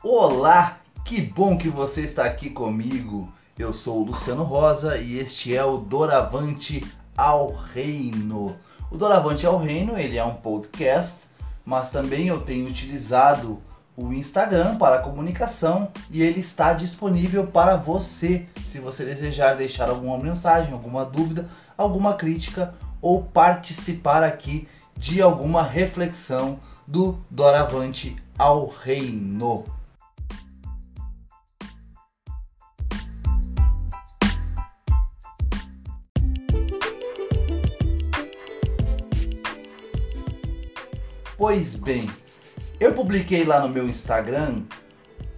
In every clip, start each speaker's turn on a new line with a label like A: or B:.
A: Olá, que bom que você está aqui comigo. Eu sou o Luciano Rosa e este é o Doravante ao Reino. O Doravante ao Reino, ele é um podcast, mas também eu tenho utilizado o Instagram para comunicação e ele está disponível para você, se você desejar deixar alguma mensagem, alguma dúvida, alguma crítica ou participar aqui de alguma reflexão do Doravante ao Reino. Pois bem, eu publiquei lá no meu Instagram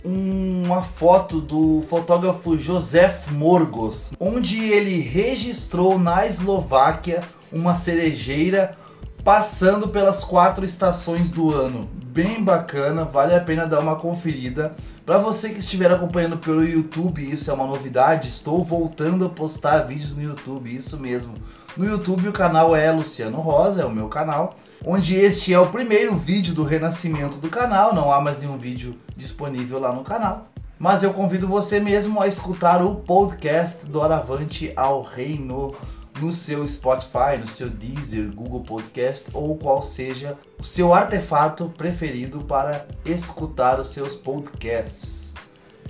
A: uma foto do fotógrafo Josef Morgos, onde ele registrou na Eslováquia uma cerejeira passando pelas quatro estações do ano. Bem bacana, vale a pena dar uma conferida. Para você que estiver acompanhando pelo YouTube, isso é uma novidade. Estou voltando a postar vídeos no YouTube, isso mesmo. No YouTube o canal é Luciano Rosa, é o meu canal, onde este é o primeiro vídeo do renascimento do canal. Não há mais nenhum vídeo disponível lá no canal. Mas eu convido você mesmo a escutar o podcast do Aravante ao Reino no seu Spotify, no seu Deezer, Google Podcast ou qual seja o seu artefato preferido para escutar os seus podcasts.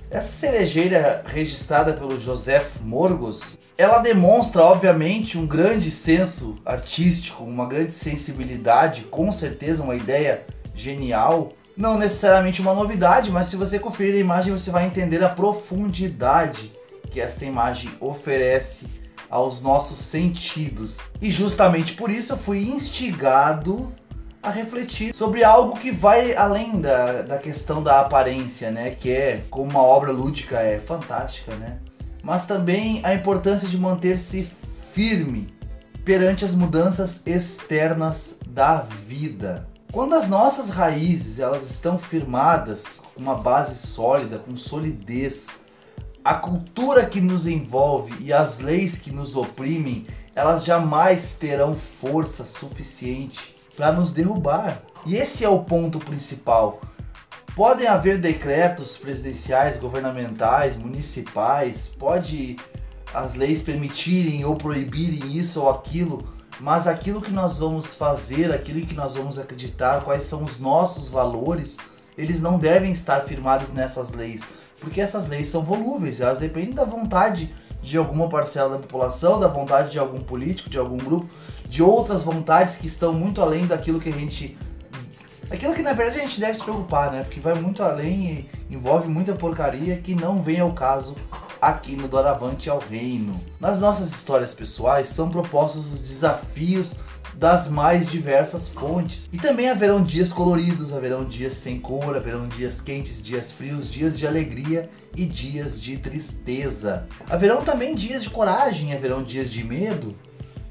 A: Essa cerejeira registrada pelo Joseph Morgos, ela demonstra obviamente um grande senso artístico, uma grande sensibilidade, com certeza uma ideia genial. Não necessariamente uma novidade, mas se você conferir a imagem você vai entender a profundidade que esta imagem oferece aos nossos sentidos. E justamente por isso eu fui instigado a refletir sobre algo que vai além da, da questão da aparência, né? Que é como uma obra lúdica é fantástica, né? Mas também a importância de manter-se firme perante as mudanças externas da vida. Quando as nossas raízes elas estão firmadas, com uma base sólida, com solidez, a cultura que nos envolve e as leis que nos oprimem, elas jamais terão força suficiente para nos derrubar. E esse é o ponto principal. Podem haver decretos presidenciais, governamentais, municipais, pode as leis permitirem ou proibirem isso ou aquilo, mas aquilo que nós vamos fazer, aquilo que nós vamos acreditar, quais são os nossos valores, eles não devem estar firmados nessas leis porque essas leis são volúveis, elas dependem da vontade de alguma parcela da população, da vontade de algum político, de algum grupo, de outras vontades que estão muito além daquilo que a gente. Aquilo que na verdade a gente deve se preocupar, né? Porque vai muito além e envolve muita porcaria que não vem ao caso aqui no Doravante ao Reino. Nas nossas histórias pessoais são propostos os desafios das mais diversas fontes. E também haverão dias coloridos, haverão dias sem cor, haverão dias quentes, dias frios, dias de alegria e dias de tristeza. Haverão também dias de coragem, haverão dias de medo.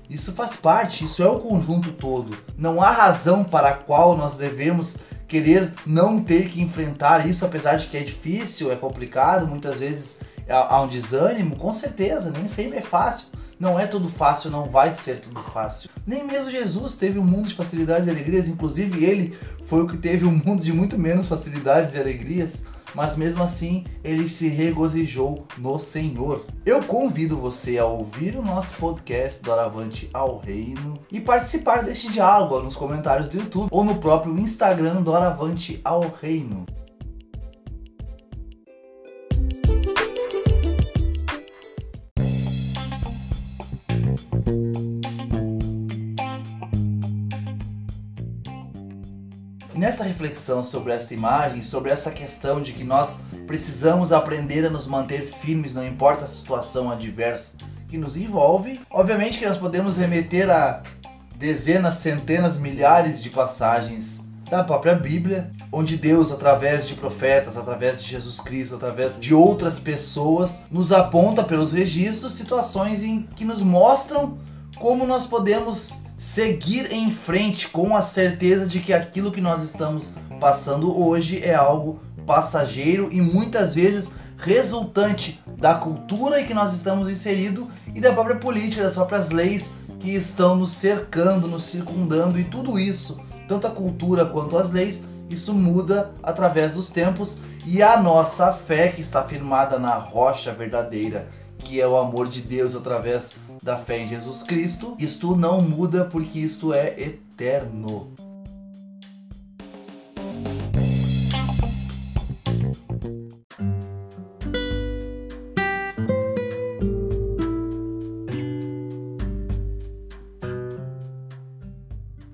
A: Isso faz parte, isso é o conjunto todo. Não há razão para a qual nós devemos querer não ter que enfrentar isso, apesar de que é difícil, é complicado, muitas vezes há um desânimo, com certeza, nem sempre é fácil. Não é tudo fácil, não vai ser tudo fácil. Nem mesmo Jesus teve um mundo de facilidades e alegrias, inclusive ele foi o que teve um mundo de muito menos facilidades e alegrias, mas mesmo assim ele se regozijou no Senhor. Eu convido você a ouvir o nosso podcast do Aravante ao Reino e participar deste diálogo nos comentários do YouTube ou no próprio Instagram do Aravante ao Reino. Nessa reflexão sobre esta imagem, sobre essa questão de que nós precisamos aprender a nos manter firmes, não importa a situação adversa que nos envolve, obviamente que nós podemos remeter a dezenas, centenas, milhares de passagens da própria Bíblia, onde Deus, através de profetas, através de Jesus Cristo, através de outras pessoas, nos aponta pelos registros situações em que nos mostram como nós podemos seguir em frente com a certeza de que aquilo que nós estamos passando hoje é algo passageiro e muitas vezes resultante da cultura em que nós estamos inseridos e da própria política, das próprias leis que estão nos cercando, nos circundando e tudo isso, tanto a cultura quanto as leis, Isso muda através dos tempos e a nossa fé que está firmada na rocha verdadeira, que é o amor de Deus através da fé em Jesus Cristo, isto não muda porque isto é eterno.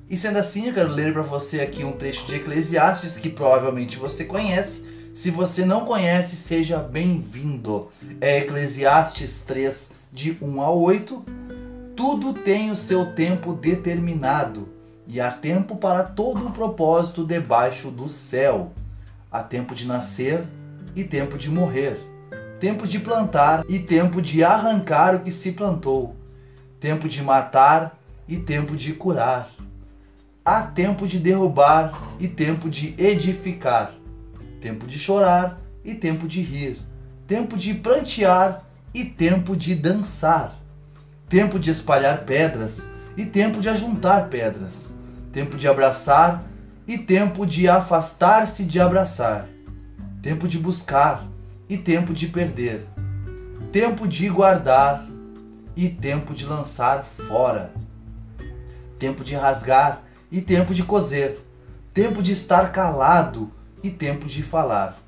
A: E sendo assim, eu quero ler para você aqui um trecho de Eclesiastes que provavelmente você conhece. Se você não conhece, seja bem-vindo. É Eclesiastes 3, de 1 a 8. Tudo tem o seu tempo determinado, e há tempo para todo o propósito debaixo do céu. Há tempo de nascer e tempo de morrer, tempo de plantar e tempo de arrancar o que se plantou, tempo de matar e tempo de curar Há tempo de derrubar e tempo de edificar, tempo de chorar e tempo de rir, tempo de prantear e tempo de dançar, tempo de espalhar pedras e tempo de ajuntar pedras, tempo de abraçar e tempo de afastar-se de abraçar, tempo de buscar e tempo de perder, tempo de guardar e tempo de lançar fora, tempo de rasgar e tempo de coser, tempo de estar calado e tempo de falar,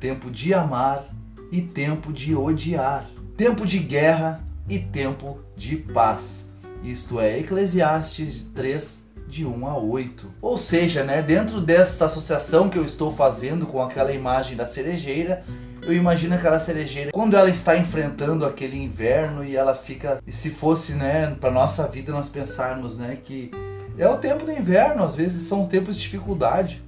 A: tempo de amar e tempo de odiar, tempo de guerra e tempo de paz. Isto é Eclesiastes 3, de 1 a 8. Ou seja, né, dentro desta associação que eu estou fazendo com aquela imagem da cerejeira, eu imagino aquela cerejeira quando ela está enfrentando aquele inverno e ela fica, e se fosse, né, para nossa vida nós pensarmos, né, que é o tempo do inverno, às vezes são tempos de dificuldade.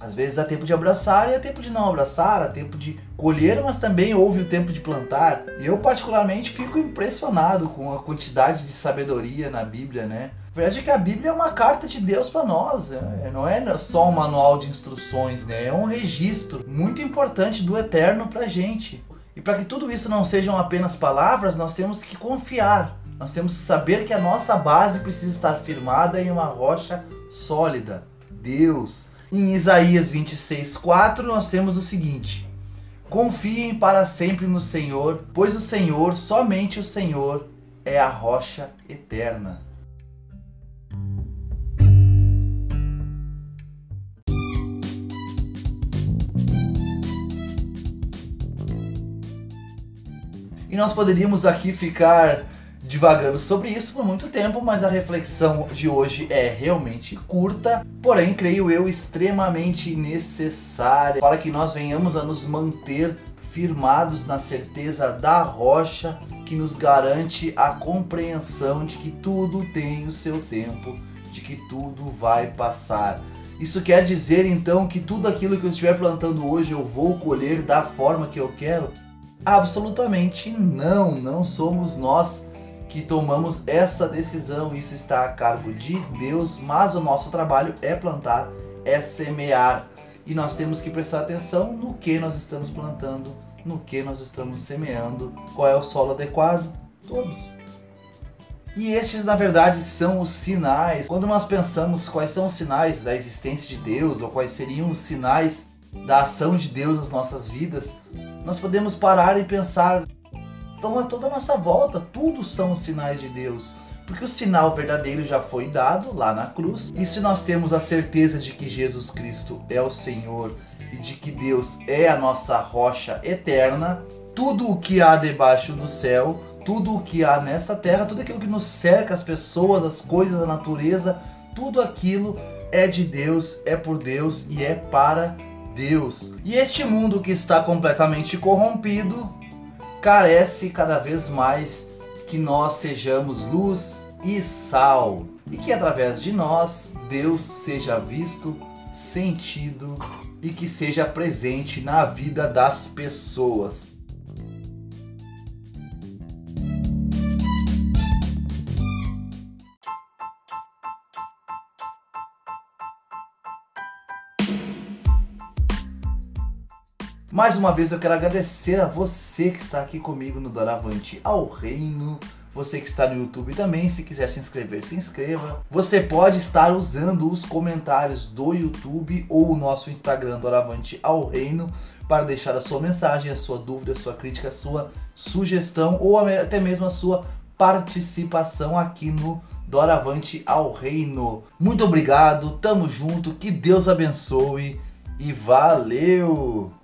A: Às vezes há tempo de abraçar e há tempo de não abraçar, há tempo de colher, mas também houve o tempo de plantar. Eu particularmente fico impressionado com a quantidade de sabedoria na Bíblia, né? A verdade é que a Bíblia é uma carta de Deus para nós, né? não é só um manual de instruções, né? É um registro muito importante do eterno para gente. E para que tudo isso não sejam apenas palavras, nós temos que confiar nós temos que saber que a nossa base precisa estar firmada em uma rocha sólida, Deus. Em Isaías 26:4 nós temos o seguinte: Confiem para sempre no Senhor, pois o Senhor, somente o Senhor, é a rocha eterna. E nós poderíamos aqui ficar divagando sobre isso por muito tempo, mas a reflexão de hoje é realmente curta, porém, creio eu, extremamente necessária para que nós venhamos a nos manter firmados na certeza da rocha que nos garante a compreensão de que tudo tem o seu tempo, de que tudo vai passar. Isso quer dizer então que tudo aquilo que eu estiver plantando hoje eu vou colher da forma que eu quero? Absolutamente não, não somos nós que tomamos essa decisão. Isso está a cargo de Deus, mas o nosso trabalho é plantar, é semear. E nós temos que prestar atenção no que nós estamos plantando, no que nós estamos semeando, qual é o solo adequado, todos. E estes, na verdade, são os sinais. Quando nós pensamos quais são os sinais da existência de Deus, ou quais seriam os sinais da ação de Deus nas nossas vidas, nós podemos parar e pensar então, a toda a nossa volta, tudo são sinais de Deus. Porque o sinal verdadeiro já foi dado lá na cruz. E se nós temos a certeza de que Jesus Cristo é o Senhor e de que Deus é a nossa rocha eterna, tudo o que há debaixo do céu, tudo o que há nesta terra, tudo aquilo que nos cerca, as pessoas, as coisas, a natureza, tudo aquilo é de Deus, é por Deus e é para Deus. E este mundo que está completamente corrompido, carece cada vez mais que nós sejamos luz e sal e que através de nós Deus seja visto, sentido e que seja presente na vida das pessoas. Mais uma vez eu quero agradecer a você que está aqui comigo no Doravante ao Reino. Você que está no YouTube também, se quiser se inscrever, se inscreva. Você pode estar usando os comentários do YouTube ou o nosso Instagram Doravante ao Reino para deixar a sua mensagem, a sua dúvida, a sua crítica, a sua sugestão ou até mesmo a sua participação aqui no Doravante ao Reino. Muito obrigado, tamo junto, que Deus abençoe e valeu!